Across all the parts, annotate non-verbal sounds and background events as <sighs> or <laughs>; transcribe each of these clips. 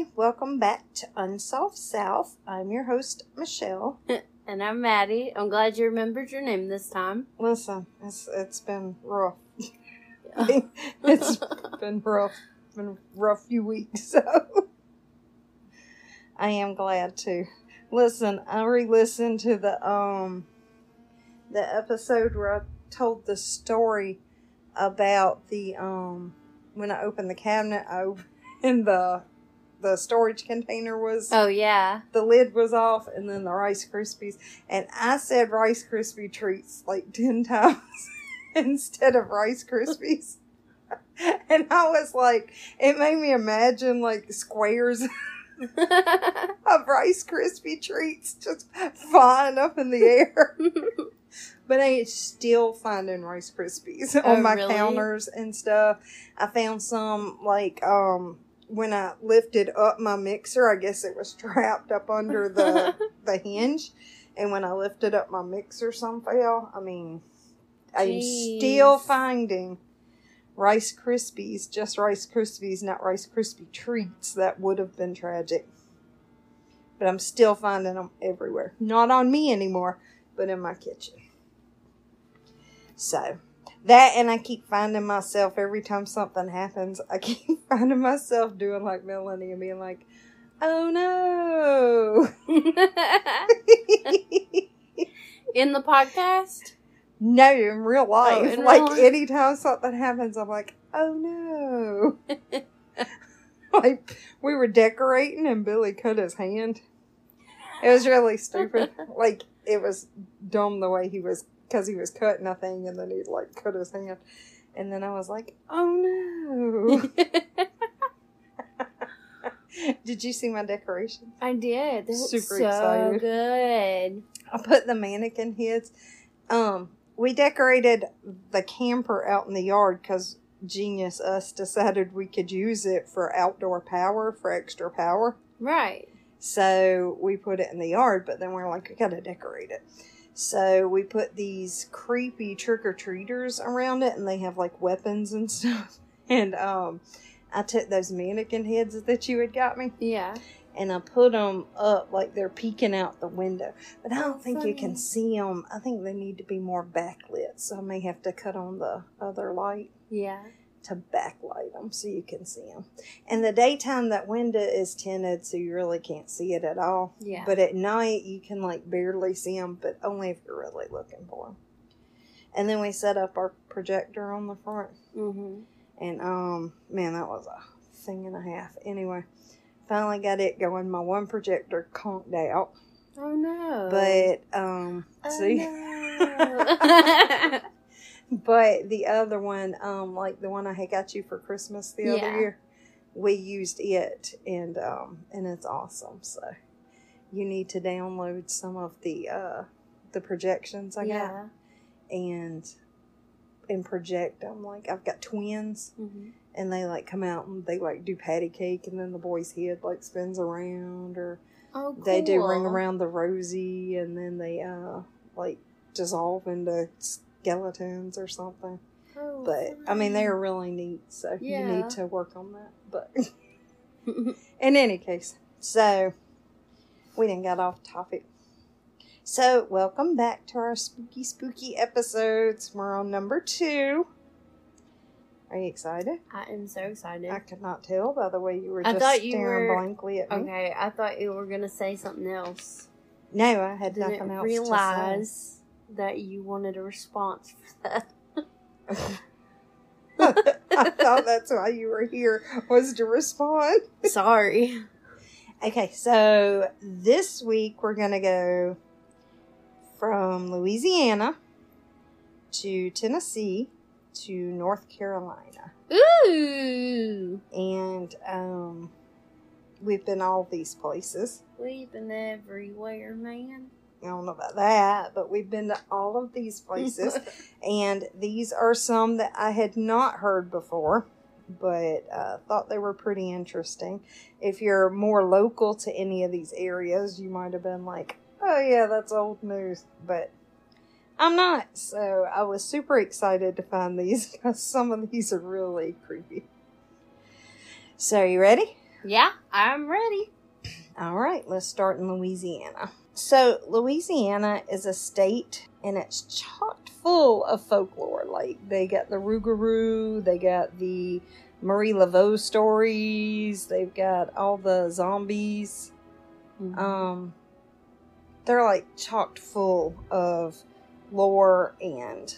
Welcome back to Unsolved South. I'm your host, Michelle. <laughs> And I'm Maddie. I'm glad you remembered your name this time. Listen, it's it's been rough. <laughs> it's <laughs> been rough. It's been a rough few weeks, so I am glad to. Listen, I re-listened to the um the episode where I told the story about the um when I opened the cabinet, I opened the the storage container was Oh yeah. the lid was off and then the Rice Krispies. And I said Rice Krispie treats like 10 <laughs> times instead of Rice Krispies. <laughs> and I was like, it made me imagine like squares <laughs> of Rice Krispie treats just flying up in the air. but I ain't still finding Rice Krispies on Oh, my really? counters and stuff. I found some like um when I lifted up my mixer, I guess it was <laughs> trapped up under the <laughs> the hinge. And when I lifted up my mixer, some fell. I mean, I'm still finding Rice Krispies, just Rice Krispies, not Rice Krispie treats. That would have been tragic. But I'm still finding them everywhere. Not on me anymore, but in my kitchen. So, that and I keep finding myself every time something happens, I keep <laughs> finding myself doing like Melanie and being like, oh no. <laughs> In the podcast? no, in real oh, life. in real like life? anytime something happens, I'm like, oh no. <laughs> like we were decorating and Billy cut his hand. It was really stupid. like it was dumb the way he was because he was cutting a thing and then he like cut his hand. And then I was like, oh no. <laughs> <laughs> Did you see my decorations? I did. They Super so excited. good. I put the mannequin heads. Um, we decorated the camper out in the yard because genius us decided we could use it for outdoor power for extra power. Right. So we put it in the yard, but then we are like, we gotta decorate it. So we put these creepy trick or treaters around it, and they have like weapons and <laughs> stuff. And um, I took those mannequin heads that you had got me, Yeah. and I put them up like they're peeking out the window. But I don't think you can see them. I think they need to be more backlit, so I may have to cut on the other light Yeah. To backlight them so you can see them. In the daytime, that window is tinted, so you really can't see it at all. Yeah. But at night, you can like barely see them, but only if you're really looking for them. And then we set up our projector on the front, mm-hmm. and um, man, that was a thing and a half. Anyway, finally got it going. My one projector conked out, Oh no. but um, Oh, see, no. <laughs> <laughs> but the other one, um, like the one I had got you for Christmas the Yeah. other year, we used it, and um, and it's awesome. So you need to download some of the uh the projections I got and and project them. Like I've got twins, Mm-hmm. and they like come out and they like do patty cake, and then the boy's head like spins around, or Oh, cool. they do ring around the rosy, and then they uh like dissolve into skeletons or something. Oh, But I mean, they're really neat, so you need to work on that. But <laughs> in any case, so we didn't get off topic. So, welcome back to our spooky, spooky episodes. We're on number two. Are you excited? I am so excited. I could not tell by the way you were I just thought you staring were- blankly at me. Okay, I thought you were gonna say something else. No, I had nothing Didn't else realize that you wanted a response for that. <laughs> I thought that's why you were here was to respond. Sorry. Okay, so this week we're going to go from Louisiana to Tennessee to North Carolina. Ooh, And um, we've been all these places. we've been everywhere, man. I don't know about that, but we've been to all of these places. <laughs> and these are some that I had not heard before, but uh, thought they were pretty interesting. If you're more local to any of these areas, you might have been like, oh, yeah, that's old news. But I'm not. So I was super excited to find these because some of these are really creepy. So, are you ready? Yeah, I'm ready. All right, let's start in Louisiana. So, Louisiana is a state and it's chocked full of folklore. Like, they got the Rougarou, they got the Marie Laveau stories, they've got all the zombies. Mhm. Um, they're like chocked full of lore and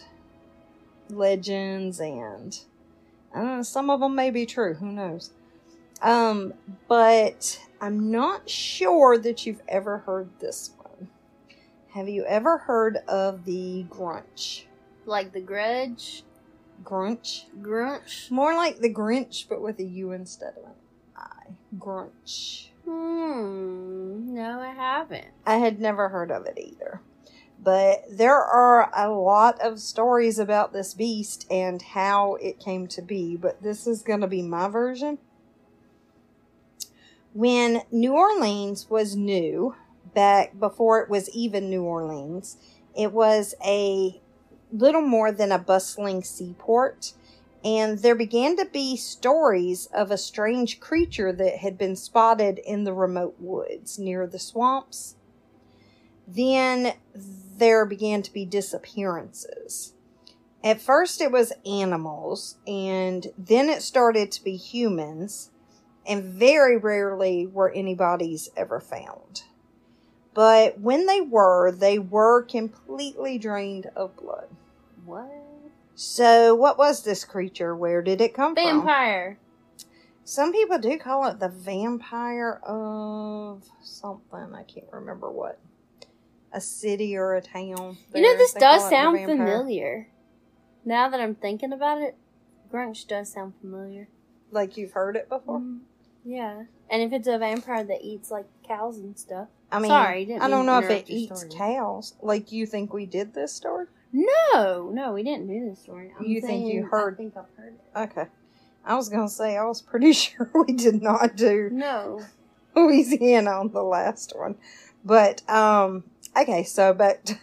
legends, and I don't know, some of them may be true. Who knows? Um, but I'm not sure that you've ever heard this one. Have you ever heard of the Grunch? like the Grudge, Grunch? Grunch. More like the Grinch, but with a U instead of an I. Grunch. Hmm. No, I haven't. I had never heard of it either. But there are a lot of stories about this beast and how it came to be, but this is going to be my version. When New Orleans was new, back before it was even New Orleans, it was a little more than a bustling seaport, and there began to be stories of a strange creature that had been spotted in the remote woods near the swamps. Then there began to be disappearances. At first, it was animals, and then it started to be humans, and very rarely were any bodies ever found. But when they were, they were completely drained of blood. What? So, what was this creature? Where did it come from? Vampire. Some people do call it the vampire of something. I can't remember what. A city or a town. You know, this They does call it the sound familiar. Now that I'm thinking about it, Grunch does sound familiar. Like you've heard it before. Mm, yeah. And if it's a vampire that eats like cows and stuff. I mean, Sorry, didn't I don't know if it eats story. cows. Like you think we did this story? No, no, we didn't do this story. I'm You think you heard- I think I've heard it. Okay. I was gonna say I was pretty <laughs> sure we did not do No. Louisiana on the last one, but um. Okay, so to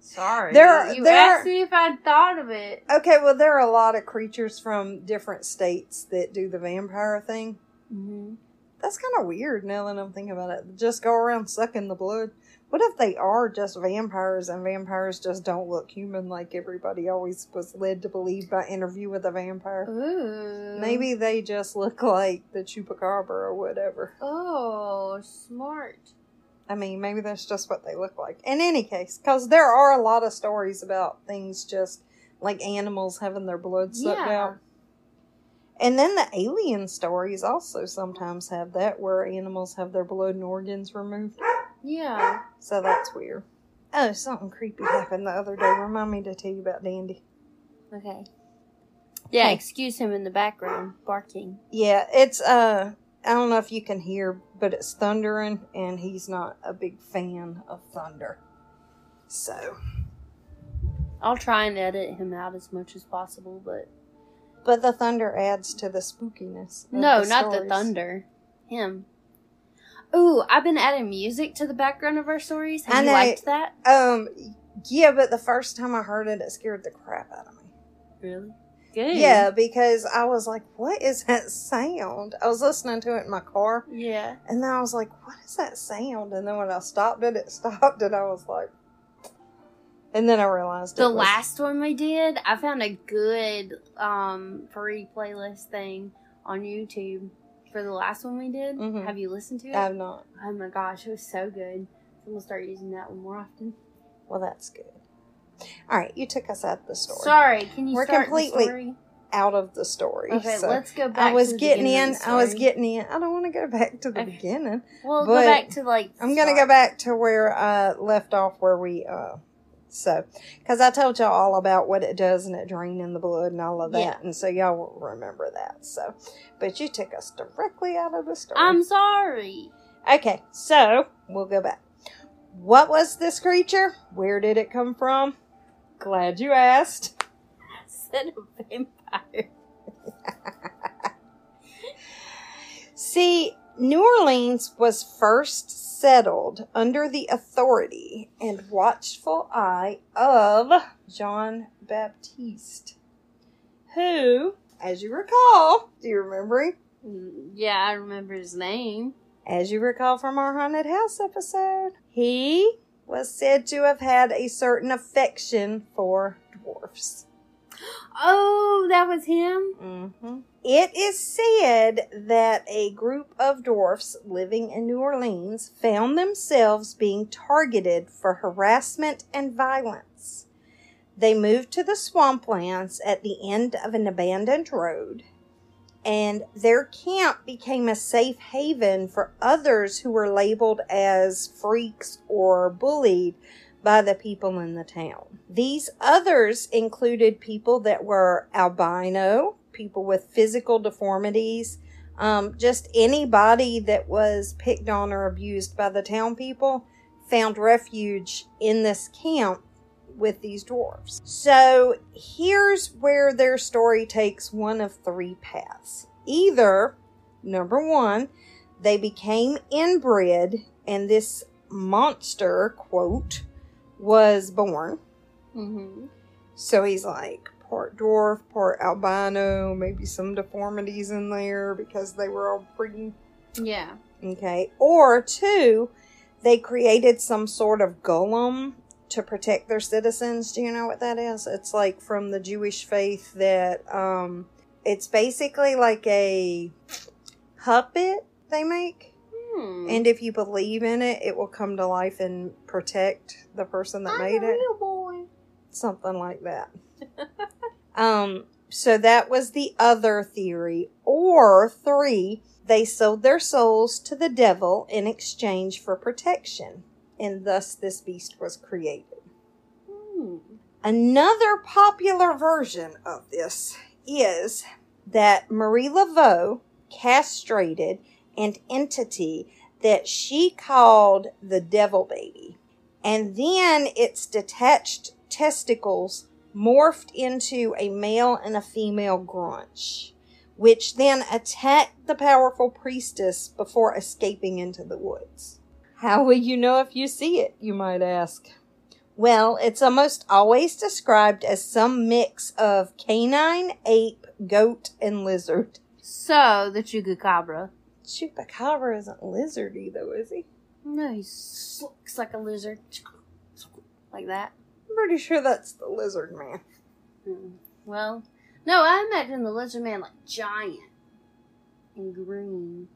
Sorry. There are- you there are- asked me if I'd thought of it. Okay, well, there are a lot of creatures from different states that do the vampire thing. Mm-hmm. That's kind of weird now that I'm thinking about it. Just go around sucking the blood. What if they are just vampires and vampires just don't look human like everybody always was led to believe by interview with a vampire? Ooh. Maybe they just look like the chupacabra or whatever. Oh, smart. I mean, maybe that's just what they look like. In any case, because there are a lot of stories about things just like animals having their blood sucked Yeah. out. And then the alien stories also sometimes have that where animals have their blood and organs removed. Yeah. So that's weird. Oh, something creepy happened the other day. Remind me to tell you about Dandy. Okay. Yeah, Okay. excuse him in the background barking. Yeah, it's uh I don't know if you can hear, but it's thundering and he's not a big fan of thunder. So I'll try and edit him out as much as possible, but but the thunder adds to the spookiness. no, the not the thunder. Him. Ooh, I've been adding music to the background of our stories. Have I you know. liked that? Um yeah, but the first time I heard it it scared the crap out of me. Really? Good. Yeah, because I was like, what is that sound? I was listening to it in my car Yeah. and then I was like, what is that sound? And then when I stopped it, it <laughs> stopped and I was like and then I realized The last one we did, I found a good um free playlist thing on YouTube for the last one we did. Mhm. Have you listened to it? I've not. oh my gosh, it was so good. I'm gonna start using that one more often. Well, that's good. All right, you took us out of the story. Sorry, can you We're start completely- the story? Out of the story. Okay, so let's go back. I was to the getting in. I was getting in. I don't want to go back to the Okay. beginning. Well, go back to like. I'm gonna go back to where I left off, where we uh. So, because I told y'all all about what it does and it draining the blood and all of that, Yeah. and so y'all will remember that. So, but you took us directly out of the story. I'm sorry. okay, so we'll go back. What was this creature? Where did it come from? Glad you asked. I said a vampire. <laughs> See, New Orleans was first settled under the authority and watchful eye of John Baptiste, who, as you recall, do you remember him? Yeah, I remember his name. As you recall from our haunted house episode, he was said to have had a certain affection for dwarfs. Oh, that was him? hmm It is said that a group of dwarfs living in New Orleans found themselves being targeted for harassment and violence. They moved to the swamplands at the end of an abandoned road, and their camp became a safe haven for others who were labeled as freaks or bullied by the people in the town. These others included people that were albino, people with physical deformities, um, just anybody that was picked on or abused by the town people found refuge in this camp with these dwarves. So here's where their story takes one of three paths. Either, number one, they became inbred and this monster, quote, was born. Mm-hmm. So he's like part dwarf, part albino, maybe some deformities in there because they were all breeding. Yeah. Okay. Or two, they created some sort of golem to protect their citizens. Do you know what that is? It's like from the Jewish faith that um it's basically like a puppet they make. And if you believe in it, it will come to life and protect the person that I'm made it. boy. Something like that. <laughs> um, so that was the other theory. Or three, they sold their souls to the devil in exchange for protection. And thus this beast was created. Hmm. Another popular version of this is that Marie Laveau castrated an entity that she called the devil baby. And then its detached testicles morphed into a male and a female grunch, which then attacked the powerful priestess before escaping into the woods. How will you know if you see it, you might ask? Well, it's almost always described as some mix of canine, ape, goat, and lizard. So, the Chupacabra. Chupacabra isn't lizardy though, is he? No, he looks like a lizard. Like that. I'm pretty sure that's the lizard man. Hmm. Well, no, I imagine the lizard man like giant and green.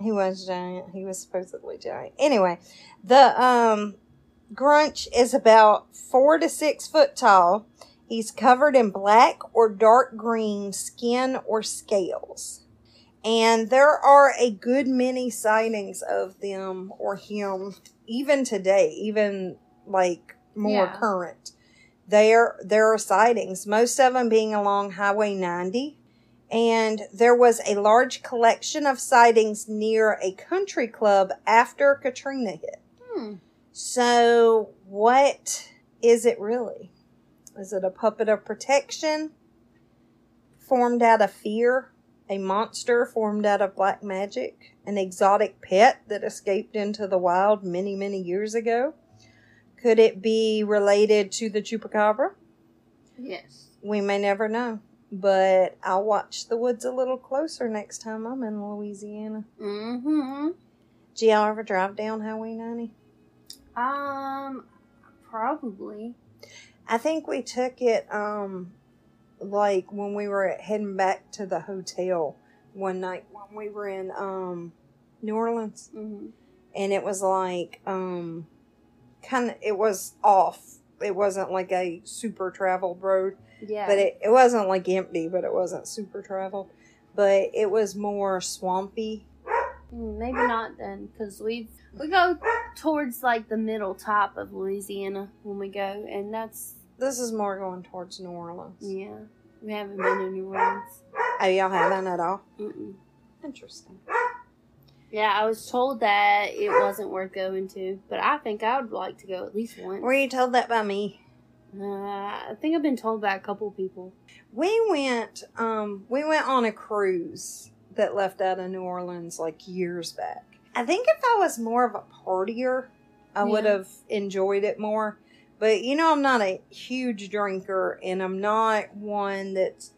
He was giant. He was supposedly giant. Anyway, the um Grunch is about four to six foot tall. He's covered in black or dark green skin or scales. And there are a good many sightings of them or him even today, even like more Yeah. current. There there are sightings, most of them being along Highway 90 and there was a large collection of sightings near a country club after Katrina hit. Hmm. So, what is it really? Is it a puppet of protection formed out of fear? A monster formed out of black magic? An exotic pet that escaped into the wild many, many years ago? Could it be related to the chupacabra? Yes. We may never know. But I'll watch the woods a little closer next time I'm in Louisiana. Mm-hmm. Did y'all ever drive down Highway 90? Um, probably. I think we took it, um, like when we were heading back to the hotel one night when we were in, um, New Orleans. Mm-hmm. And it was like, um, kind of, it was off. It wasn't like a super traveled road. Yeah. but it, it wasn't like empty, but it wasn't super traveled. But it was more swampy. Mm, Maybe not then, because we we go towards like the middle top of Louisiana when we go, and that's This is more going towards New Orleans. yeah. We haven't been to New Orleans. Oh, y'all haven't at all? Mm-mm. Interesting. Yeah, I was told that it wasn't worth going to, but I think I would like to go at least once. Were you told that by me? Uh, I think I've been told by a couple people. We went, um, we went on a cruise that left out of New Orleans like years back. I think if I was more of a partier, I would have enjoyed it more. But you know, I'm not a huge drinker, and I'm not one that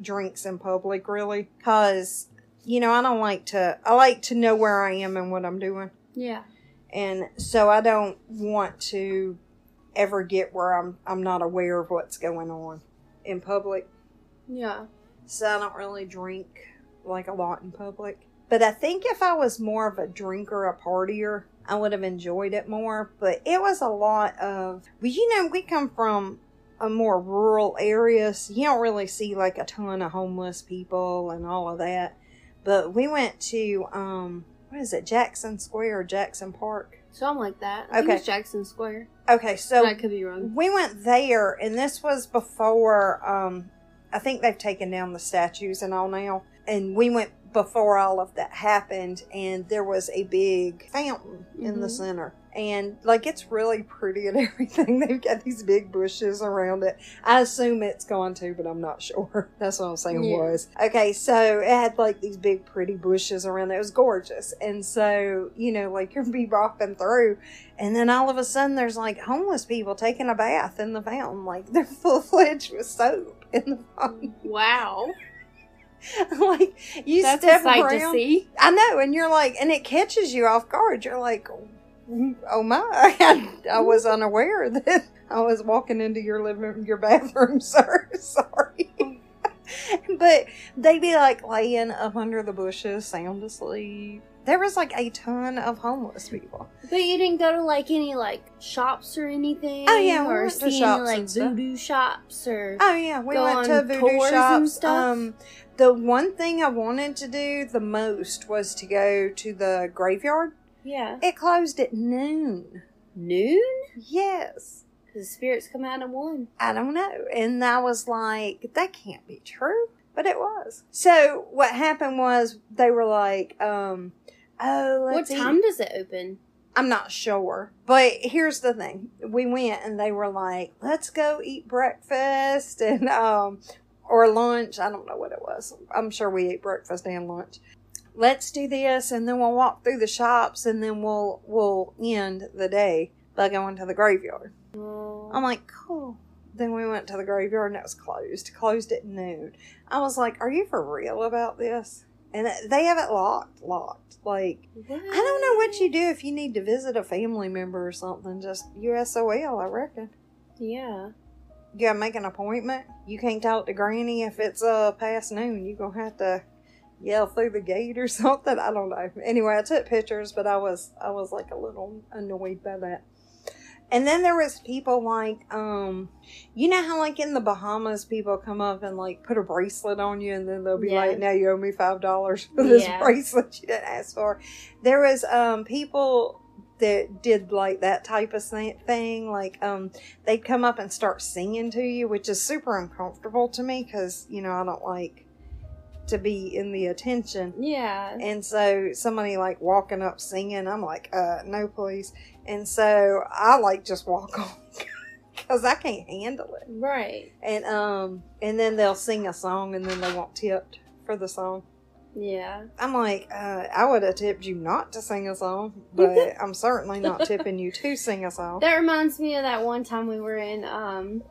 drinks in public really, cause you know, I don't like to. I like to know where I am and what I'm doing, Yeah. and so I don't want to ever get where I'm I'm not aware of what's going on in public. Yeah. So I don't really drink like a lot in public. But I think if I was more of a drinker, a partier, I would have enjoyed it more. But it was a lot of, well, you know, we come from a more rural area, so you don't really see like a ton of homeless people and all of that. But we went to, um, what is it, Jackson Square, or Jackson Park? Something like that. I think Okay. it's Jackson Square. Okay, so I could be wrong. we went there, and this was before. Um, I think they've taken down the statues and all now. And we went before all of that happened, and there was a big fountain in the Mhm. center. And like it's really pretty and <laughs> everything. They've got these big bushes around it. I assume it's gone too, but I'm not <laughs> sure. That's what I'm saying Yeah. was. Okay, so it had like these big pretty bushes around it. It was gorgeous. And so, you know, like <laughs> you're be bebopping through and then all of a sudden, there's like homeless people taking a bath in the fountain. Like they're full fledged with soap in the fountain. Wow. <laughs> like you That's step a sight around. to see. I know, and you're like, and it catches you off guard. You're like, oh my! <laughs> I was mm-hmm. unaware that <laughs> I was walking into your living, your bathroom, sir. Sorry. Mm. but they'd be like laying up under the bushes, sound asleep. There was like a ton of homeless people. But you didn't go to like any like shops or anything. Oh, yeah, we or went to shops any like voodoo shops or. Oh yeah, we went to voodoo shops. Um, the one thing I wanted to do the most was to go to the graveyard. Yeah. It closed at noon. Noon? Yes, The spirits come out at one. I don't know, and I was like, that can't be true, but it was. So what happened was they were like, um, oh, What let's eat- time does it open? I'm not sure. But here's the thing. We went and they were like, let's go eat breakfast and um or lunch. I don't know what it was. I'm sure we ate breakfast and lunch. Let's do this and then we'll walk through the shops and then we'll we'll end the day by going to the graveyard. Well, I'm like, cool. Then we went to the graveyard and it was closed. Closed at noon. I was like, are you for real about this? And they have it locked, locked. Like I don't know what you do if you need to visit a family member or something. Just USOL, I reckon. Yeah. You gotta make an appointment. You can't talk to Granny if it's uh past noon. You gonna have to yell through the gate or <laughs> something. I don't know. Anyway, I took pictures, but I was I was like a little annoyed by that. And then there was people like, um, you know how like in the Bahamas people come up and like put a bracelet on you and then they'll be Yeah. like, now you owe me five dollars for this Yeah. bracelet you didn't ask for. There was um people that did like that type of thing, like um they'd come up and start singing to you, which is super uncomfortable to me because you know I don't like to be in the attention. Yeah. And so somebody like walking up singing, I'm like, uh, no, please. And so I like just walk on <laughs> because I can't handle it. Right. And um, and then they'll sing a song and then they want tipped for the song. Yeah. I'm like, uh, I would have tipped you not to sing a song, but <laughs> I'm certainly not tipping you to sing a song. That reminds me of that one time we were in, um,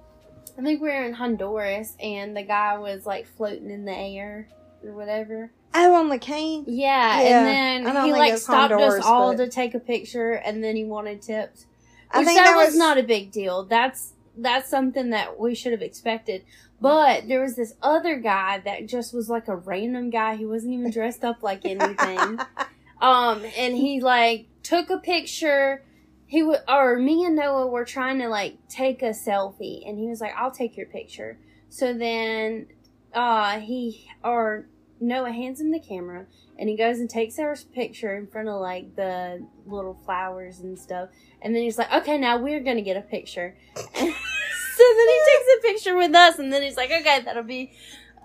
I think we were in Honduras and the guy was like floating in the air or whatever. Oh, on the cane. Yeah, Yeah, and then he like stopped us all but- to take a picture, and then he wanted tips. I Which think that, that was, was- not a big deal. That's that's something that we should have expected. But there was this other guy that just was like a random guy. He wasn't even dressed up like anything. <laughs> um, and he like took a picture. He would, or me and Noah were trying to like take a selfie, and he was like, "I'll take your picture." So then, uh, he or Noah hands him the camera, and he goes and takes our picture in front of like the little flowers and stuff. And then he's like, "Okay, now we're gonna get a picture." <laughs> so then he takes a picture with us, and then he's like, "Okay, that'll be."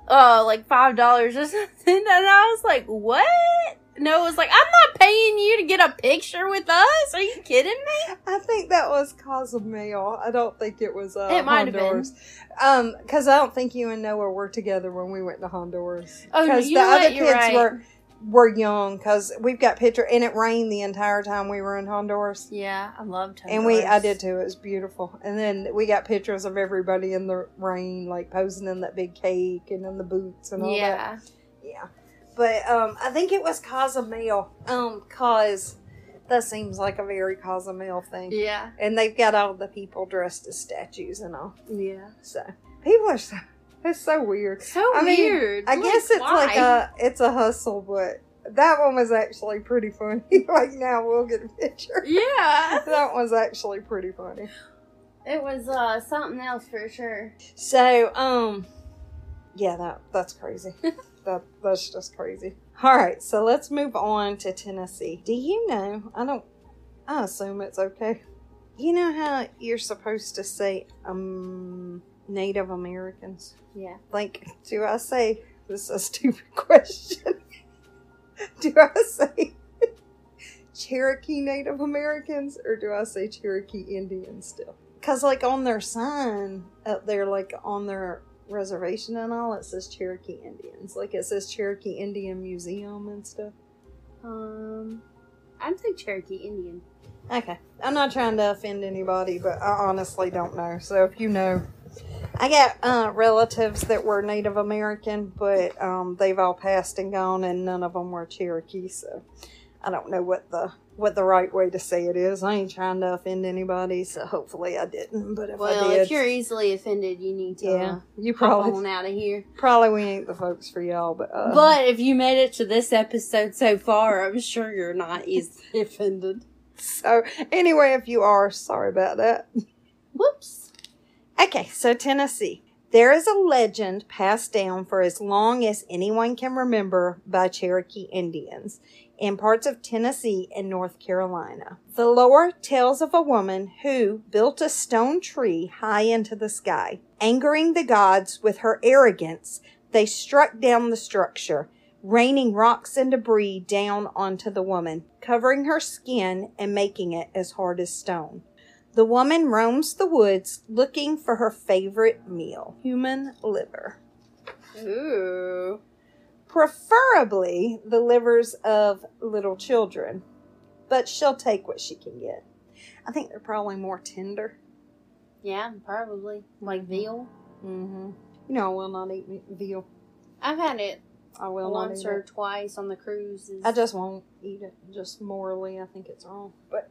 Oh, like five dollars or <laughs> something, and I was like, "What?" No, it was like, I'm not paying you to get a picture with us. Are you kidding me? I think that was Cozumel. I don't think it was uh, It might have been. Um, because I don't think you and Noah were together when we went to Honduras. Oh, because the other kids right. were were young. Because we've got picture, and it rained the entire time we were in Honduras. Yeah, I loved Honduras. And we, I did too. It was beautiful. And then we got pictures of everybody in the rain, like posing in that big cake and in the boots and all that. Yeah, Yeah. But um, I think it was Cozumel. Um, cause that seems like a very Cozumel thing. Yeah. And they've got all the people dressed as statues and all. Yeah. So people are so it's so weird. So I mean, weird. I guess it's like a it's a hustle, but that one was actually pretty funny. <laughs> like now we'll get a picture. Yeah. <laughs> That was actually pretty funny. It was uh something else for sure. So, um, yeah, that that's crazy. <laughs> that that's just crazy. All right, so let's move on to Tennessee. Do you know? I don't. I assume it's okay. You know how you're supposed to say um Native Americans? Yeah. Like, do I say this is a stupid <laughs> question? do I say <laughs> Cherokee Native Americans or do I say Cherokee Indians still? Because, like, on their sign up there, like on their reservation and all, it says Cherokee Indians. Like, it says Cherokee Indian Museum and stuff. Um, I'd say Cherokee Indian. Okay. I'm not trying to offend anybody, but I honestly don't know. So if you know, I got uh, relatives that were Native American, but um, they've all passed and gone, and none of them were Cherokee. So I don't know what the what the right way to say it is. I ain't trying to offend anybody, so hopefully I didn't. But if Well, I did, if you're easily offended, you need to yeah, uh, you probably on out of here. probably we ain't the folks for y'all. But uh, But if you made it to this episode so far, I'm sure you're not <laughs> easily offended. so anyway, if you are, sorry about that. Whoops. Okay, so Tennessee. There is a legend passed down for as long as anyone can remember by Cherokee Indians in parts of Tennessee and North Carolina. The lore tells of a woman who built a stone tree high into the sky. Angering the gods with her arrogance, they struck down the structure, raining rocks and debris down onto the woman, covering her skin and making it as hard as stone. The woman roams the woods looking for her favorite meal human liver. Ooh. Preferably the livers of little children, but she'll take what she can get. I think they're probably more tender. Yeah, probably. Like veal. Mm-hmm. You know, I will not eat veal. I've had it I will once or it. twice on the cruises. I just won't eat it. Just morally, I think it's wrong. But,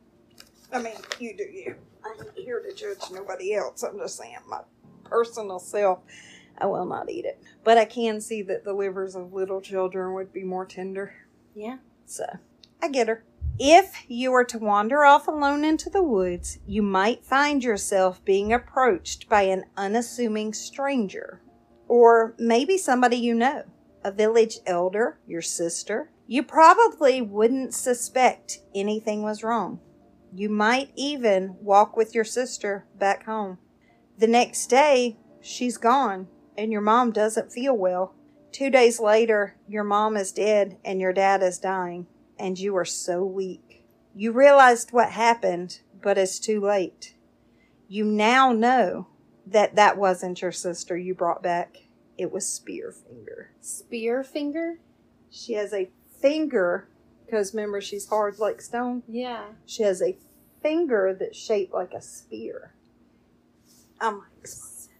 I mean, you do you. I ain't here to judge nobody else. I'm just saying my personal self. I will not eat it. But I can see that the livers of little children would be more tender. Yeah. So, I get her. If you were to wander off alone into the woods, you might find yourself being approached by an unassuming stranger. Or maybe somebody you know, a village elder, your sister. You probably wouldn't suspect anything was wrong. You might even walk with your sister back home. The next day, she's gone, and your mom doesn't feel well. Two days later, your mom is dead and your dad is dying, and you are so weak. You realized what happened, but it's too late. You now know that that wasn't your sister you brought back. It was Spearfinger. Spear finger? She has a finger, because remember, she's hard like stone. Yeah. She has a finger that's shaped like a spear. I'm like,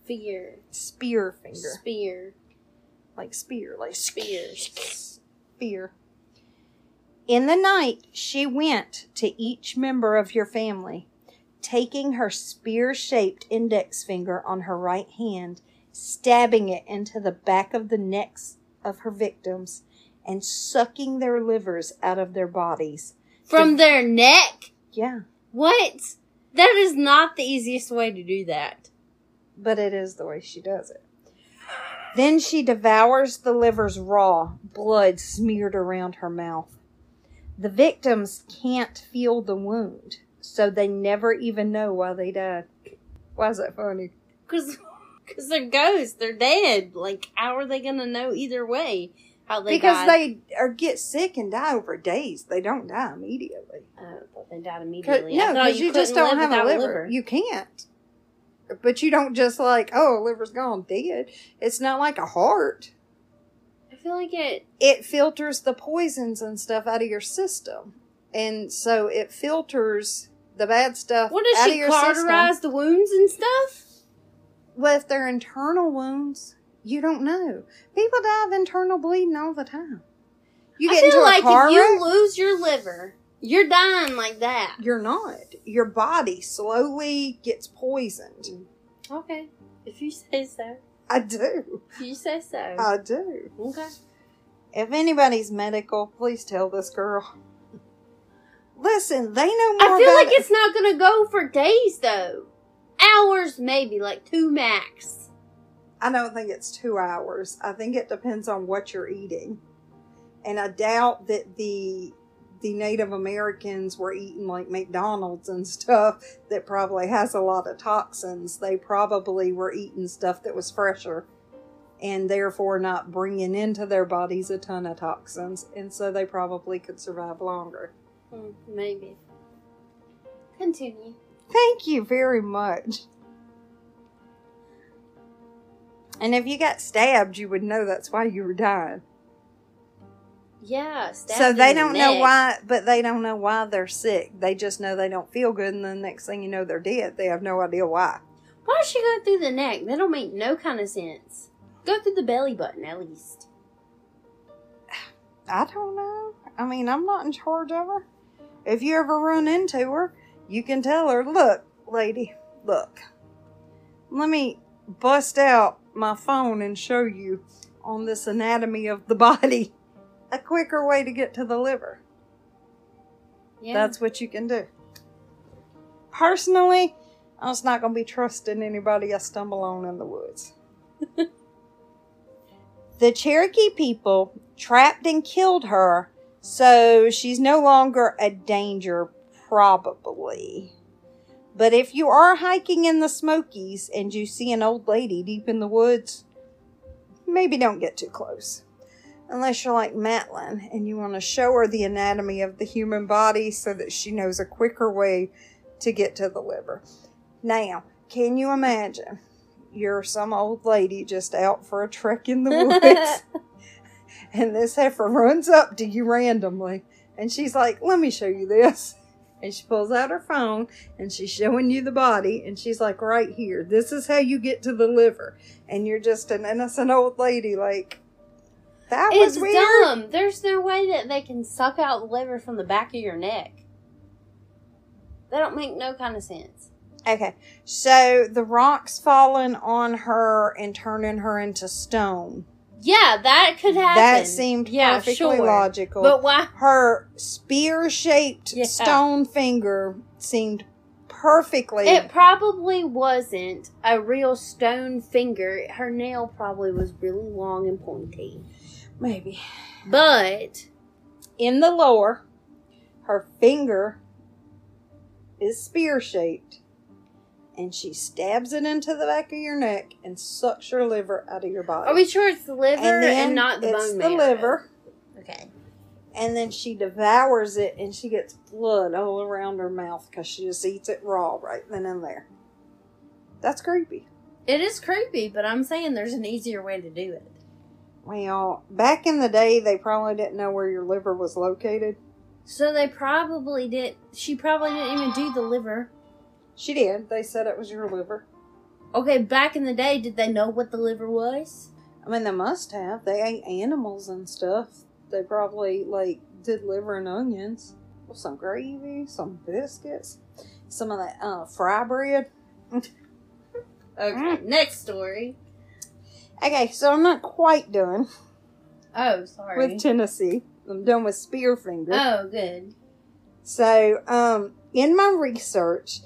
Spear. spear finger. Spear. like spear, like Spear. spear. In the night, she went to each member of your family, taking her spear shaped index finger on her right hand, stabbing it into the back of the necks of her victims, and sucking their livers out of their bodies. From their neck? Yeah, What? That is not the easiest way to do that. But it is the way she does it. Then she devours the livers raw, blood smeared around her mouth. The victims can't feel the wound, so they never even know why they died. Why is that funny? Cause, cause they're ghosts. They're dead. Like, how are they gonna know either way how they because died? they or get sick and die over days. They don't die immediately. Oh, I thought they died immediately. no, because you, just don't have a without liver. You can't. But you don't just like, oh, liver's gone dead. It's not like a heart. I feel like it. it filters the poisons and stuff out of your system. And so it filters the bad stuff What does out she of your system. cauterize the wounds and stuff? Well, if they're internal wounds, you don't know. People die of internal bleeding all the time. You I get into feel a like car if you wreck, lose your liver, you're dying like that. you're not. Your body slowly gets poisoned. Okay, if you say so. I do. If you say so. I do. okay. If anybody's medical, please tell this girl. Listen, they know more I feel like it. it's not gonna go for days though. Hours maybe, like two max. I don't think it's two hours. I think it depends on what you're eating. And I doubt that the the Native Americans were eating like McDonald's and stuff that probably has a lot of toxins. They probably were eating stuff that was fresher and therefore not bringing into their bodies a ton of toxins. And so they probably could survive longer. Hmm, maybe. Continue. Thank you very much. And if you got stabbed, you would know that's why you were dying. Yeah. so they don't know why, but they don't know why they're sick. They just know they don't feel good, and the next thing you know, they're dead. They have no idea why. Why does she go through the neck? That don't make no kind of sense. Go through the belly button at least. <sighs> I don't know. I mean, I'm not in charge of her. If you ever run into her, you can tell her, look, lady, look. Let me bust out my phone and show you on this anatomy of the <laughs> body a quicker way to get to the liver. Yeah. That's what you can do. Personally, I'm not going to be trusting anybody I stumble on in the woods. <laughs> the Cherokee people trapped and killed her, so she's no longer a danger, probably. But if you are hiking in the Smokies and you see an old lady deep in the woods, maybe don't get too close. Unless you're like Matlin and you want to show her the anatomy of the human body so that she knows a quicker way to get to the liver. Now, can you imagine? You're some old lady just out for a trek in the <laughs> woods, and this heifer runs up to you randomly, and she's like, Let me show you this. And she pulls out her phone and she's showing you the body, and she's like, Right here, this is how you get to the liver. And you're just an innocent old lady, like, That it's was weird. dumb. There's no way that they can suck out the liver from the back of your neck. That don't make no kind of sense. Okay, so the rocks falling on her and turning her into stone. Yeah, that could happen. That seemed yeah, perfectly sure. logical. But why? her spear shaped Yeah. stone finger seemed perfectly. It probably wasn't a real stone finger. Her nail probably was really long and pointy. Maybe. But In the lower, her finger is spear shaped. And she stabs it into the back of your neck and sucks your liver out of your body. are we sure it's the liver and, then not the it's bone the liver. Okay. and then she devours it and she gets blood all around her mouth because she just eats it raw right then and there. That's creepy. It is creepy, but I'm saying there's an easier way to do it. Well, back in the day, they probably didn't know where your liver was located. So they probably did. She probably didn't even do the liver. She did. They said it was your liver. Okay, back in the day, did they know what the liver was? I mean, they must have. They ate animals and stuff. They probably, like, did liver and onions with some gravy, some biscuits, some of that uh, fry bread. <laughs> Okay, next story. Okay, so I'm not quite done Oh, sorry. with Tennessee. I'm done with Spearfinger. oh, good. So, um, in my research,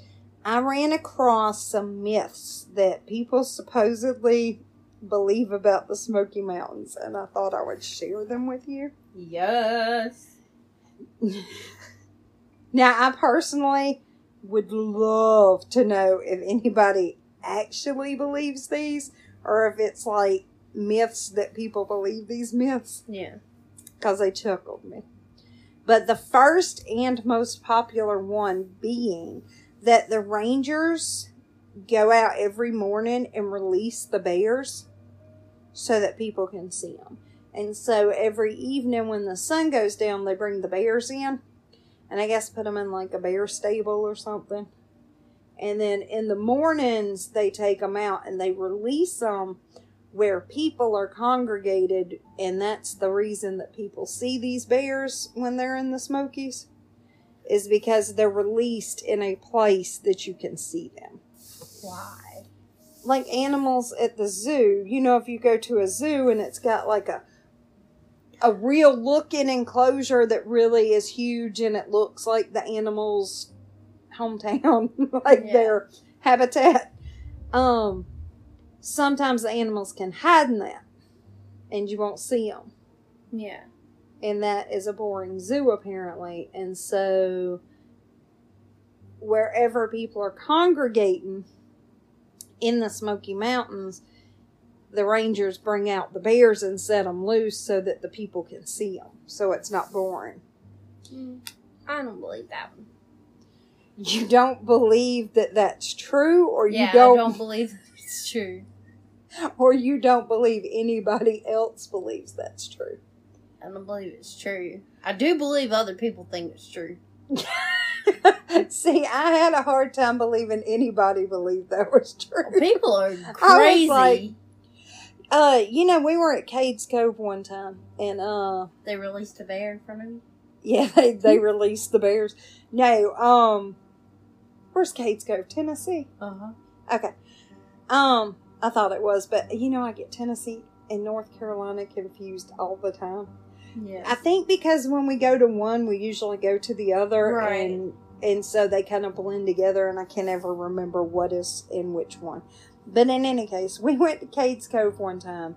I ran across some myths that people supposedly believe about the Smoky Mountains, and I thought I would share them with you. Yes. <laughs> Now, I personally would love to know if anybody actually believes these or if it's like myths that people believe these myths Yeah. because they chuckled me. But the first and most popular one being that the Rangers go out every morning and release the bears so that people can see them. And so every evening when the sun goes down, they bring the bears in and I guess put them in like a bear stable or something. And then in the mornings, they take them out and they release them where people are congregated, and that's the reason that people see these bears when they're in the Smokies, is because they're released in a place that you can see them. Why? Like animals at the zoo, you know, if you go to a zoo and it's got like a a real looking enclosure that really is huge and it looks like the animal's hometown, <laughs> like Yeah. their habitat. Um, sometimes the animals can hide in that and you won't see them. Yeah. And that is a boring zoo, apparently. And so, wherever people are congregating in the Smoky Mountains, the rangers bring out the bears and set them loose so that the people can see them. So it's not boring. Mm, I don't believe that one. You don't believe that that's true, or you yeah, don't, I don't believe it's true. or you don't believe anybody else believes that's true. I don't believe it's true. I do believe other people think it's true. <laughs> See, I had a hard time believing anybody believed that was true. People are <laughs> crazy. like- Uh, you know, we were at Cades Cove one time, and uh, they released a bear in front of me. yeah, <laughs> they they released the bears. No, um, where's Cades Cove, Tennessee? Uh huh. Okay, um, I thought it was, but you know, I get Tennessee and North Carolina confused all the time. Yeah. I think because when we go to one, we usually go to the other, Right. and and so they kind of blend together, and I can never remember what is in which one. But in any case, we <laughs> went to Cades Cove one time,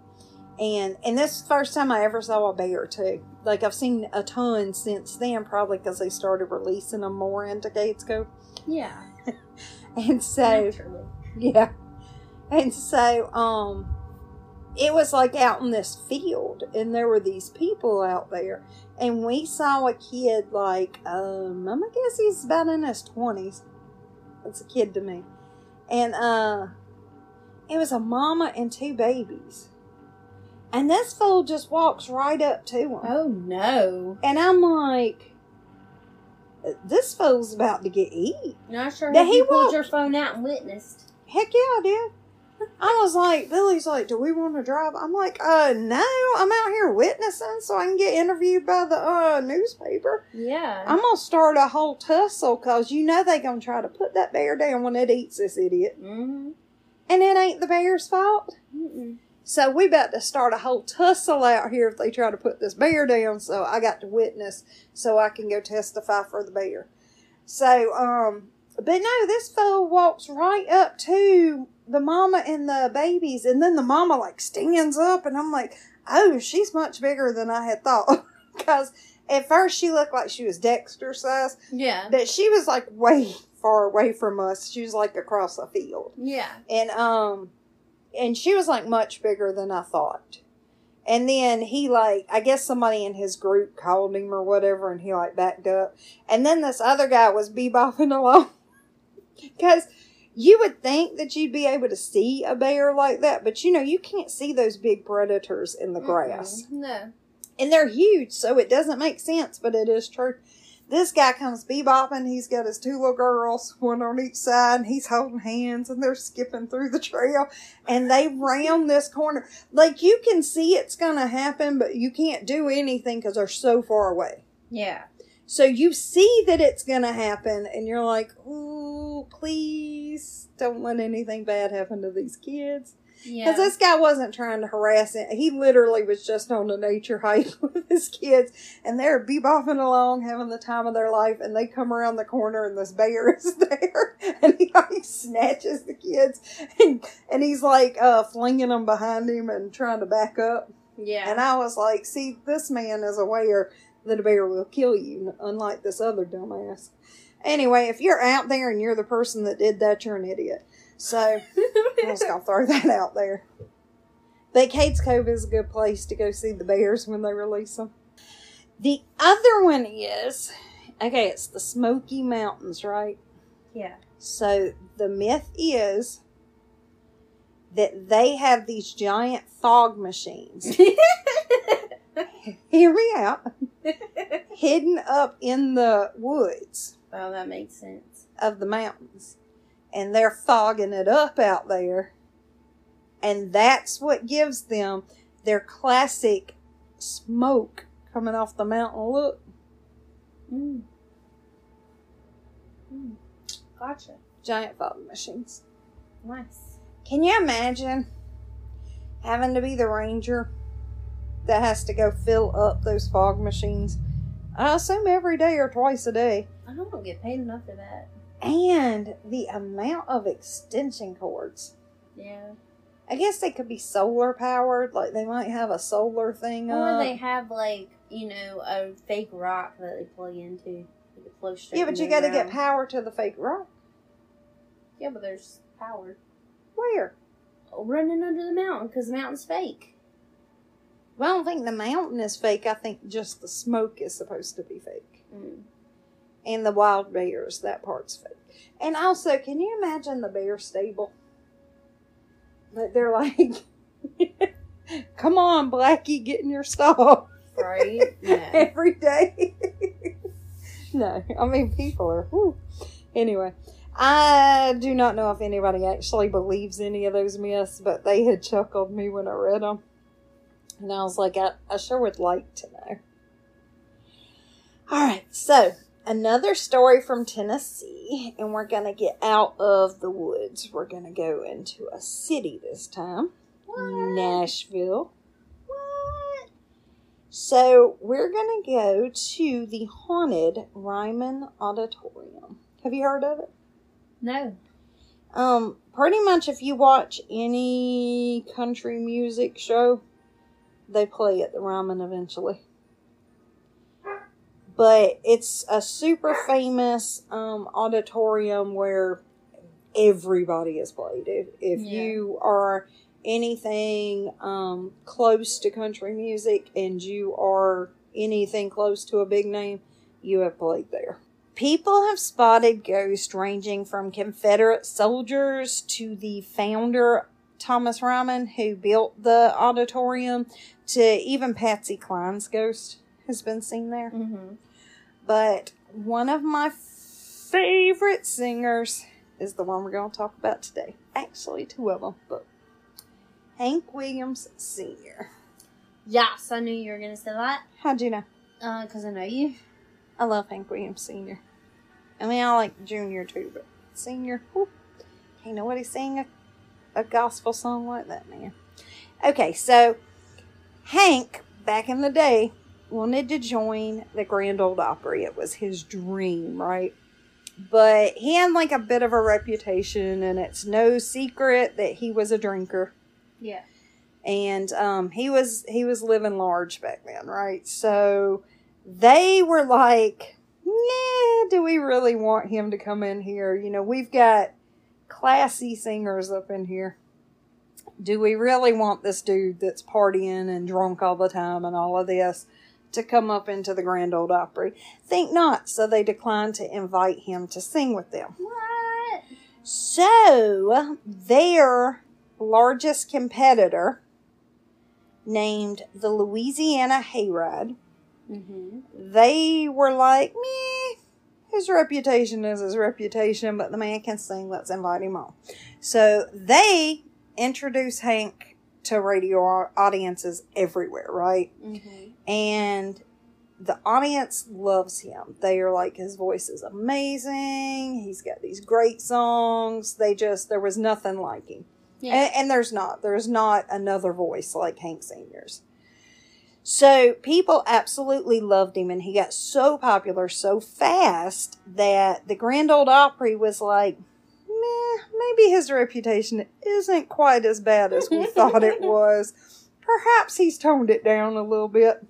and and this is the first time I ever saw a bear too. Like I've seen a ton since then, probably because they started releasing them more into Cades Cove, yeah. <laughs> and so Naturally. yeah. And so, um, it was like out in this field, and there were these people out there, and we saw a kid like, um, I'm gonna guess he's about in his twenties. That's a kid to me, and uh, it was a mama and two babies, and this fool just walks right up to him, Oh no. and I'm like, this fool's about to get eat. Not sure if he you pulled your phone out and witnessed. Heck yeah, I did. I was like, Billy's like, do we want to drive? I'm like, uh, no, I'm out here witnessing so I can get interviewed by the uh newspaper. Yeah. I'm gonna start a whole tussle because you know they gonna try to put that bear down when it eats this idiot, mm-hmm. and it ain't the bear's fault. Mm-mm. So we about to start a whole tussle out here if they try to put this bear down. So I got to witness so I can go testify for the bear. So um, but no, this fool walks right up to the mama and the babies, and then the mama like stands up, and I'm like, oh, she's much bigger than I had thought <laughs> because. At first, she looked like she was Dexter size, Yeah. but she was like way far away from us. She was like across the field Yeah. and um and she was like much bigger than I thought. And then he like I guess somebody in his group called him or whatever and he like backed up. And then this other guy was bebopping <laughs> along. Cuz you would think that you'd be able to see a bear like that, but you know, you can't see those big predators in the grass Mm-mm. No. and they're huge, so it doesn't make sense, but it is true. This guy comes bebopping. He's got his two little girls, one on each side, and he's holding hands, and they're skipping through the trail, and they round this corner. Like you can see it's gonna happen, but you can't do anything because they're so far away. Yeah. So you see that it's gonna happen, and you're like, "Ooh, please don't let anything bad happen to these kids." Yeah. Because this guy wasn't trying to harass it. He literally was just on a nature hike <laughs> with his kids, and they're bebopping along, having the time of their life. And they come around the corner, and this bear <laughs> is there, and he like snatches the kids, and and he's like uh, flinging them behind him and trying to back up. yeah. And I was like, see, this man is aware that a bear will kill you, unlike this other dumbass. Anyway, if you're out there and you're the person that did that, you're an idiot. So. I'm just gonna throw that out there. But Cades Cove is a good place to go see the bears when they release them. The other one is okay, it's the Smoky Mountains, right? yeah. So the myth is that they have these giant fog machines. <laughs> Hear me out. hidden up in the woods oh, that makes sense. of the mountains. And they're fogging it up out there. And that's what gives them their classic smoke coming off the mountain. Look, Mm. Mm. Gotcha. giant fog machines. Nice. Can you imagine having to be the ranger that has to go fill up those fog machines? I assume every day or twice a day. I don't get paid enough for that. And the amount of extension cords. Yeah. I guess they could be solar powered. Like they might have a solar thing Or up. they have like you know a fake rock that they plug into. Yeah, but you got to get power to the fake rock. Yeah, but there's power Where? running under the mountain because the mountain's fake. Well, I don't think the mountain is fake. I think just the smoke is supposed to be fake. Mm. And the wild bears, that part's fake. And also, can you imagine the bear stable? But they're like, <laughs> come on, Blackie, get in your stall Right? <laughs> Yeah. every day. <laughs> no, I mean, people are, whew. Anyway, I do not know if anybody actually believes any of those myths, but they had chuckled me when I read them. And I was like, I, I sure would like to know. All right, so another story from Tennessee, and we're going to get out of the woods. We're going to go into a city this time Nashville. What? So we're going to go to the haunted Ryman Auditorium. Have you heard of it? No. Um, pretty much if you watch any country music show, they play at the Ryman eventually. But it's a super famous um, auditorium where everybody is played. If, if Yeah. you are anything um, close to country music and you are anything close to a big name, you have played there. People have spotted ghosts ranging from Confederate soldiers to the founder, Thomas Ryman, who built the auditorium, to even Patsy Cline's ghost has been seen there. Mm-hmm. But one of my favorite singers is the one we're going to talk about today. Actually, two of them, but Hank Williams Sr. Yes, I knew you were gonna say that. How'd you know? Uh, cause I know you. I love Hank Williams Sr. I mean, I like Junior too, but Senior, whew, can't nobody sing a, a gospel song like that, man. Okay, so Hank, back in the day, wanted to join the Grand Old Opry. It was his dream, right? But he had like a bit of a reputation, and it's no secret that he was a drinker Yeah. and um, he was he was living large back then, right? So they were like, "Yeah, do we really want him to come in here? You know, we've got classy singers up in here. Do we really want this dude that's partying and drunk all the time and all of this to come up into the Grand Old Opry? Think not. So they declined to invite him to sing with them. What? So, their largest competitor, named the Louisiana Hayride, Mm-hmm. they were like, meh, his reputation is his reputation, but the man can sing, let's invite him on. So, they introduce Hank to radio audiences everywhere, right? Mm-hmm. And the audience loves him. They are like, his voice is amazing. He's got these great songs. They just, there was nothing like him. Yeah. And, and there's not. There's not another voice like Hank Sr.'s. So people absolutely loved him, and he got so popular so fast that the Grand Old Opry was like, meh, maybe his reputation isn't quite as bad as we thought it <laughs> was. Perhaps he's toned it down a little bit.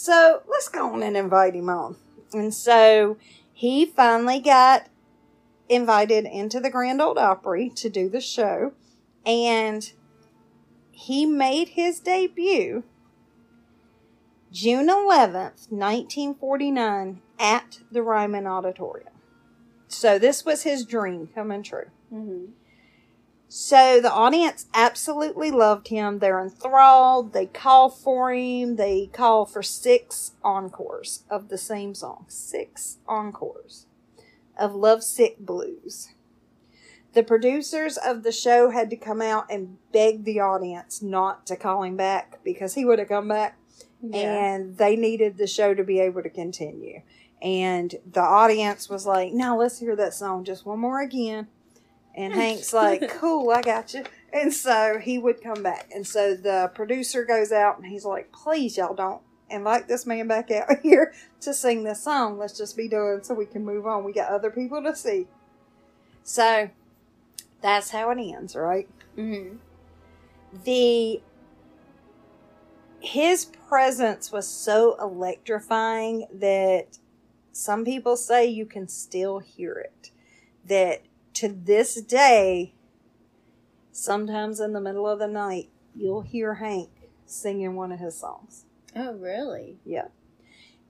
So let's go on and invite him on. And so he finally got invited into the Grand Old Opry to do the show. And he made his debut June 11th, 1949, at the Ryman Auditorium. So this was his dream coming true. Mm-hmm. So the audience absolutely loved him. They're enthralled. They call for him. They call for six encores of the same song. Six encores of Love Sick Blues. The producers of the show had to come out and beg the audience not to call him back because he would have come back and they needed the show to be able to continue. And the audience was like, "Now let's hear that song just one more again." And Hank's like, <laughs> "Cool, I got you." And so he would come back. And so the producer goes out and he's like, "Please, y'all don't invite this man back out <laughs> here to sing this song. Let's just be done so we can move on. We got other people to see." So that's how it ends, right? Mm-hmm. the his presence was so electrifying that some people say you can still hear it that to this day sometimes in the middle of the night you'll hear hank singing one of his songs Oh, really? yeah.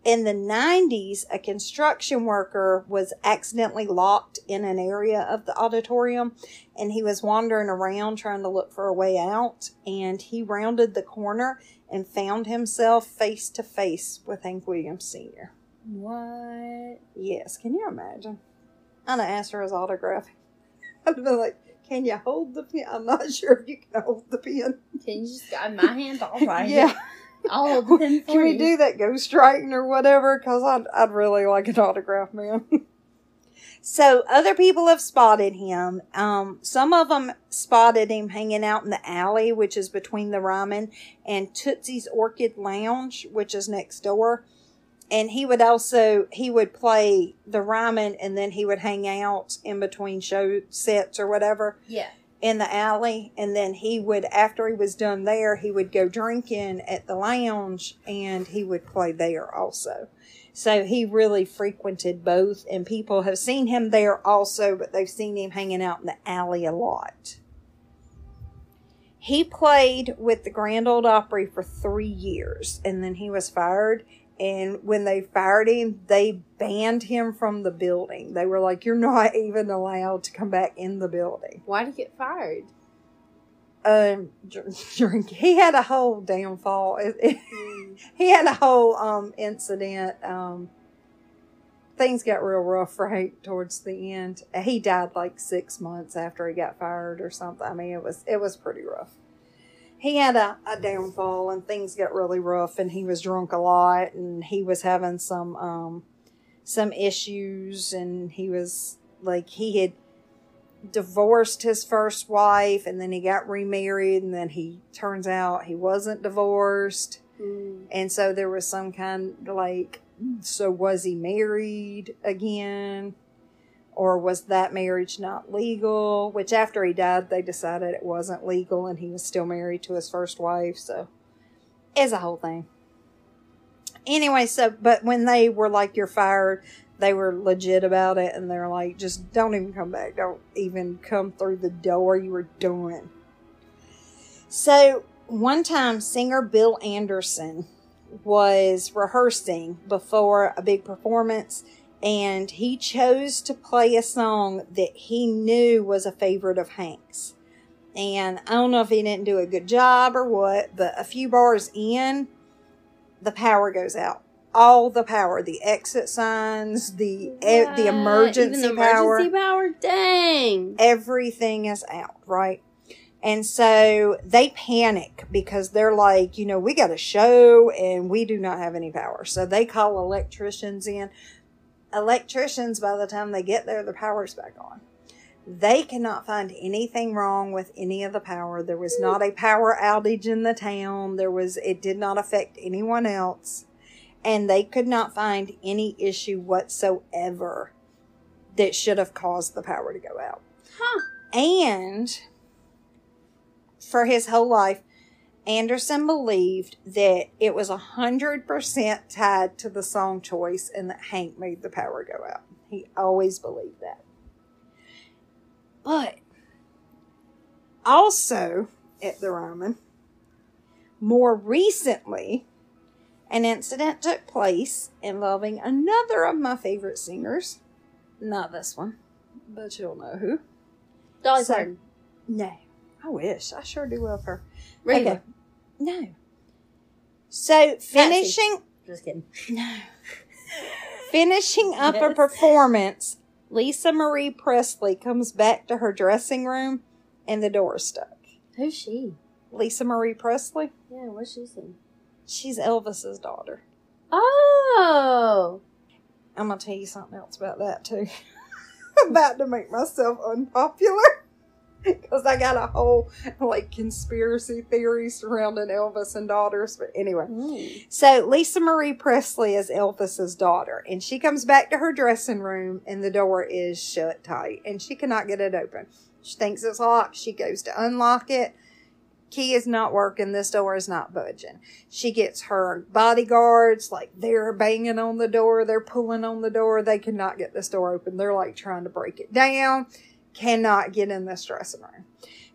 In the 90s, a construction worker was accidentally locked in an area of the auditorium and he was wandering around trying to look for a way out. And he rounded the corner and found himself face to face with Hank Williams Sr. What? Yes, can you imagine? I'd have asked for his autograph. I'd have been like, Can you hold the pen? I'm not <laughs> sure if you can hold the pen. Can you just got my hand all <laughs> right? yeah. I'll hold the pen <laughs> for Can we you. do that ghostwriting or whatever? Because I'd, I'd really like an autograph, man. so other people have spotted him. Um, some of them spotted him hanging out in the alley, which is between the Ryman and Tootsie's Orchid Lounge, which is next door. And he would also he would play the Ryman, and then he would hang out in between show sets or whatever Yeah. in the alley. And then he would after he was done there he would go drinking at the lounge and he would play there also. So he really frequented both and people have seen him there also but they've seen him hanging out in the alley a lot. He played with the grand old opry for three years and then he was fired and when they fired him they banned him from the building. They were like you're not even allowed to come back in the building. Why did he get fired? um <laughs> drink he had a whole downfall. It- it- <laughs> he had a whole um incident um things got real rough <laughs> for Hank towards the end. He died like six months after he got fired or something. I mean it was it was pretty rough he had a, a downfall and things got really rough and he was drunk a lot and he was having some um some issues and he was like he had divorced his first wife and then he got remarried and then he turns out he wasn't divorced Mm. and so there was some kind like so was he married again or was that marriage not legal? Which after he died they decided it wasn't legal and he was still married to his first wife so it's a whole thing. Anyway so but when they were like you're fired they were legit about it and they're like just don't even come back. Don't even come through the door. You were doing so one time singer bill anderson was rehearsing before a big performance and he chose to play a song that he knew was a favorite of hank's and i don't know if he didn't do a good job or what but a few bars in the power goes out all the power the exit signs the e- the emergency the power Emergency power. Dang. everything is out, right? And so they panic because they're like, you know, we got a show and we do not have any power. So they call electricians in. Electricians, by the time they get there, the power's back on. They cannot find anything wrong with any of the power. There was not a power outage in the town. There was, it did not affect anyone else. And they could not find any issue whatsoever that should have caused the power to go out. Huh. And for his whole life, Anderson believed that it was 100% tied to the song choice and that Hank made the power go out. He always believed that. But also at the Ryman, more recently, an incident took place involving another of my favorite singers. Not this one, but you'll know who. Dolly So- Parton. No. I wish. I sure do love her. Really? Okay. No. So finishing Just kidding. no. <laughs> Finishing up a performance Lisa Marie Presley comes back to her dressing room and the door is stuck. Who's she? Lisa Marie Presley? Yeah, what's she saying? She's Elvis's daughter. Oh, I'm gonna tell you something else about that too. <laughs> about to make myself unpopular because I got a whole like conspiracy theory surrounding Elvis and daughters. But anyway, Mm. so Lisa Marie Presley is Elvis's daughter, and she comes back to her dressing room, and the door is shut tight, and she cannot get it open. She thinks it's locked. She goes to unlock it. Key is not working. This door is not budging. She gets her bodyguards, like they're banging on the door. They're pulling on the door. They cannot get this door open. They're like trying to break it down. Cannot get in this dressing room.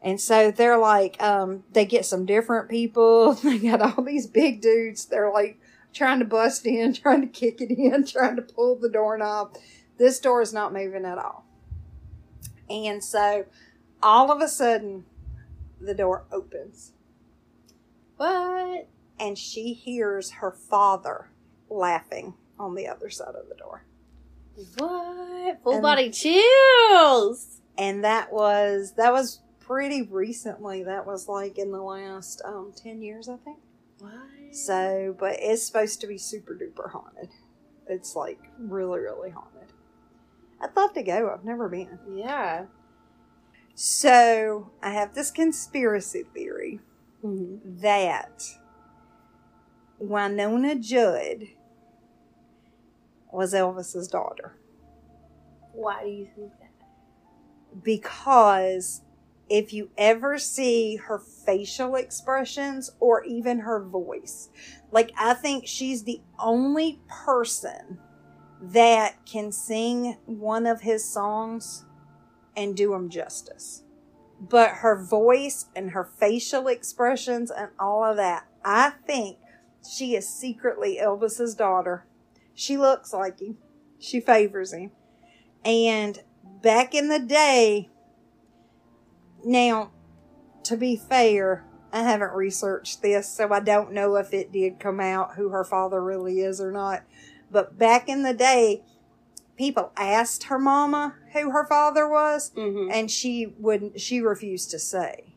And so they're like, um, they get some different people. <laughs> They got all these big dudes. They're like trying to bust in, <laughs> trying to kick it in, <laughs> trying to pull the doorknob. This door is not moving at all. And so all of a sudden, the door opens What? and she hears her father laughing on the other side of the door. What? Full And- body chills. And that was that was pretty recently. That was like in the last um 10 years, I think. What? So, but it's supposed to be super duper haunted. It's like really, really haunted. I'd love to go. I've never been. Yeah. So, I have this conspiracy theory Mm-hmm. that Wynonna Judd was Elvis's daughter Why do you think that? Because if you ever see her facial expressions or even her voice, like I think she's the only person that can sing one of his songs and do him justice. But her voice and her facial expressions and all of that, I think she is secretly Elvis's daughter. She looks like him. She favors him. And back in the day, now, to be fair, I haven't researched this, so I don't know if it did come out who her father really is or not. But back in the day, people asked her mama who her father was, Mm-hmm. and she wouldn't, she refused to say.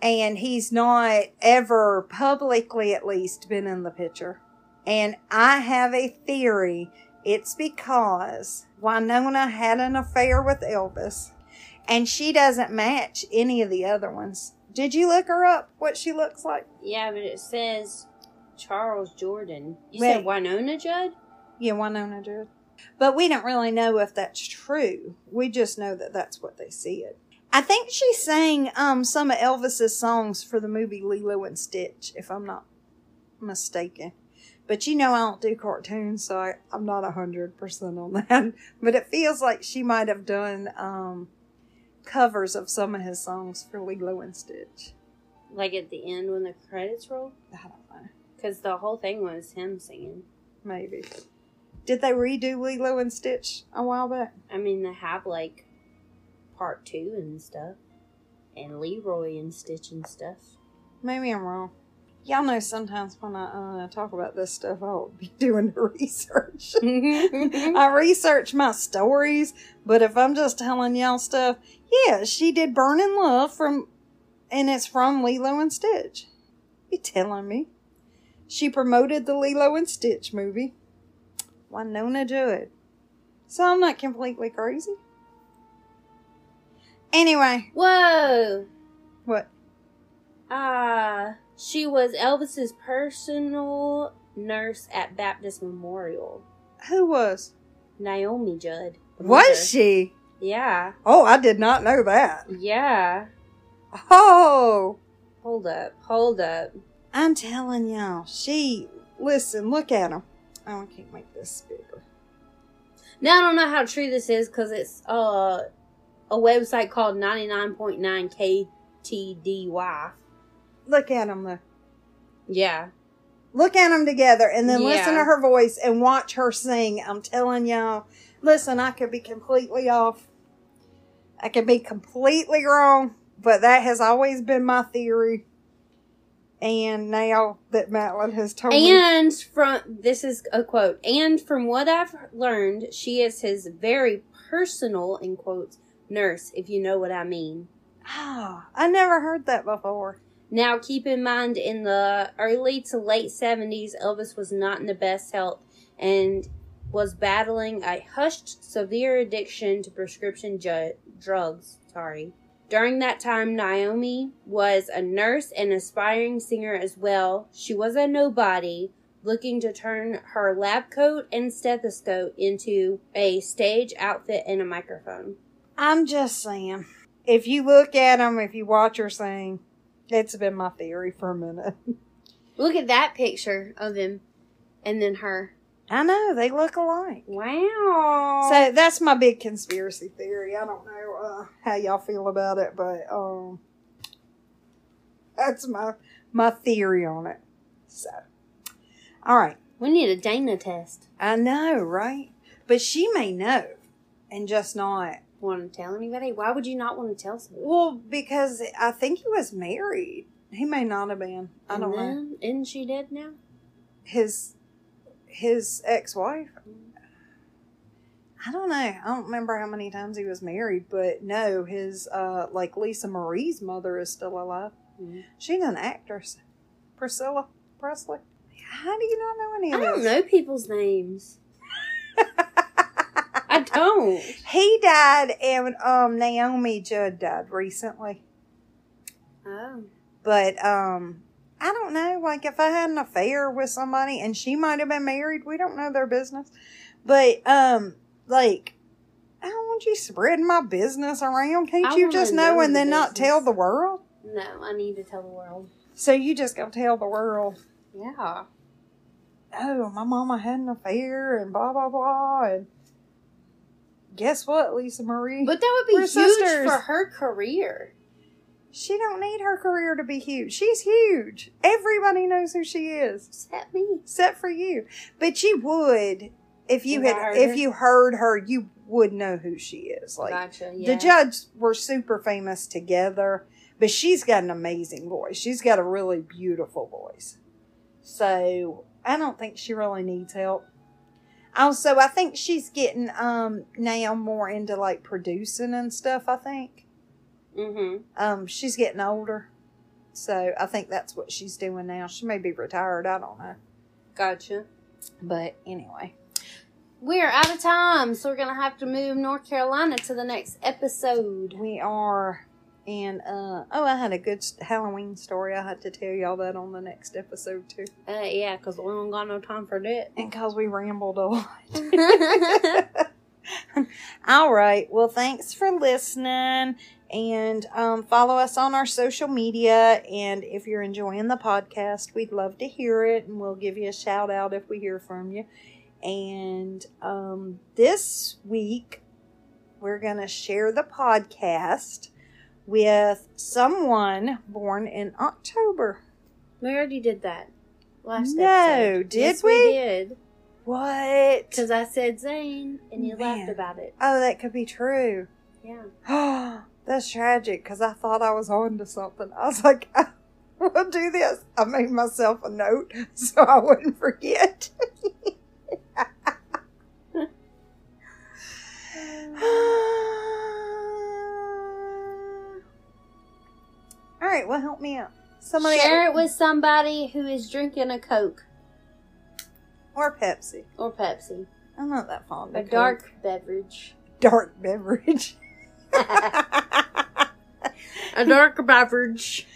And he's not ever publicly, at least, been in the picture. And I have a theory it's because Wynonna had an affair with Elvis and she doesn't match any of the other ones. Did you look her up, what she looks like? Yeah, but it says Charles Jordan. You said Wynonna Judd? Yeah, Wynonna Judd. But we don't really know if that's true. We just know that that's what they said. I think she sang um, some of Elvis's songs for the movie Lilo and Stitch, if I'm not mistaken. But you know, I don't do cartoons, so I, I'm not 100% on <laughs> that. But it feels like she might have done um, covers of some of his songs for Lilo and Stitch. Like at the end when the credits roll? I don't know. Because the whole thing was him singing. Maybe. Did they redo Lilo and Stitch a while back? I mean, they have like part two and stuff. And Leroy and Stitch and stuff. Maybe I'm wrong. Y'all know sometimes when I uh, talk about this stuff, I'll be <laughs> doing the research. <laughs> I research my stories, but if I'm just telling y'all stuff, yeah, she did Burning Love from, and it's from Lilo and Stitch. You telling me? She promoted the Lilo and Stitch movie. Wynonna Judd. So I'm not completely crazy. Anyway, Whoa! what? Ah, she was Elvis's personal nurse at Baptist Memorial. Who was? Naomi Judd. Was she? Yeah. Oh, I did not know that. Yeah. Oh, Hold up. Hold up. I'm telling y'all, she, listen, look at him. Oh, I can't make this bigger. Now I don't know how true this is because it's uh, a website called 99.9 KTDY. Look at them. though. Yeah. Look at them together and then listen to her voice and watch her sing. I'm telling y'all, listen, I could be completely off. I could be completely wrong, but that has always been my theory. And now that Madeline has told me, And from this is a quote. And from what I've learned, she is his very personal in quotes nurse, if you know what I mean. ah, I never heard that before. Now, keep in mind, in the early to late 70s, Elvis was not in the best health and was battling a hushed, severe addiction to prescription ju- drugs. Sorry. During that time, Naomi was a nurse and aspiring singer as well. She was a nobody, looking to turn her lab coat and stethoscope into a stage outfit and a microphone. I'm just saying, if you look at them, if you watch her sing, it's been my theory for a minute. <laughs> Look at that picture of him and then her. I know they look alike. Wow. So that's my big conspiracy theory. I don't know uh, how y'all feel about it, but um, that's my my theory on it. So, all right, we need a DNA test. I know, right? But she may know, and just not. Want to tell anybody? Why would you not want to tell somebody? Well, because I think he was married. He may not have been. I And don't know. Isn't she dead now? His his ex wife. I don't know. I don't remember how many times he was married, but no, his uh like Lisa Marie's mother is still alive. Mhm. She's an actress. Priscilla Presley. How do you not know any I of don't know people's names. <laughs> I don't. he died and um Naomi Judd died recently. Oh. But um I don't know, like if I had an affair with somebody and she might have been married, we don't know their business. But um like I don't want you spreading my business around. Can't I you just know, know and the then not tell the world? No, I need to tell the world. So you just gonna tell the world, Yeah. oh, my mama had an affair and blah blah blah and guess what, Lisa Marie? But that would be We're huge sisters. for her career. she don't need her career to be huge. She's huge. Everybody knows who she is. Except me. except for you. But you would if you had if you heard her, you would know who she is. Like gotcha. Yeah. the Judds were super famous together, but she's got an amazing voice. She's got a really beautiful voice. So I don't think she really needs help. Also, I think she's getting um now more into like producing and stuff, I think. Mm-hmm. Um she's getting older. So I think that's what she's doing now. She may be retired, I don't know. Gotcha. But anyway. We're out of time, so we're gonna have to move North Carolina to the next episode. We are, and uh oh, I had a good Halloween story. I had to tell y'all that on the next episode too, Uh, yeah, because we don't got no time for that. and cause we rambled a lot. <laughs> All right. Well, thanks for listening, and um, follow us on our social media. And if you're enjoying the podcast, we'd love to hear it, and we'll give you a shout out if we hear from you. And um, this week, we're going to share the podcast with someone born in October. we already did that last No, episode. did yes, we? did. What? Because I said Zane, and you Man. laughed about it. Oh, that could be true. Yeah. That's tragic because I thought I was on to something. I was like, I will do this. I made myself a note so I wouldn't forget. All right, well, help me out. Somebody Share it with somebody who is drinking a Coke or Pepsi. or Pepsi, I'm not that fond a of Coke. dark beverage. dark beverage. <laughs> A dark beverage.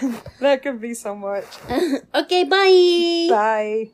<laughs> that could be so much. <laughs> okay, bye. Bye.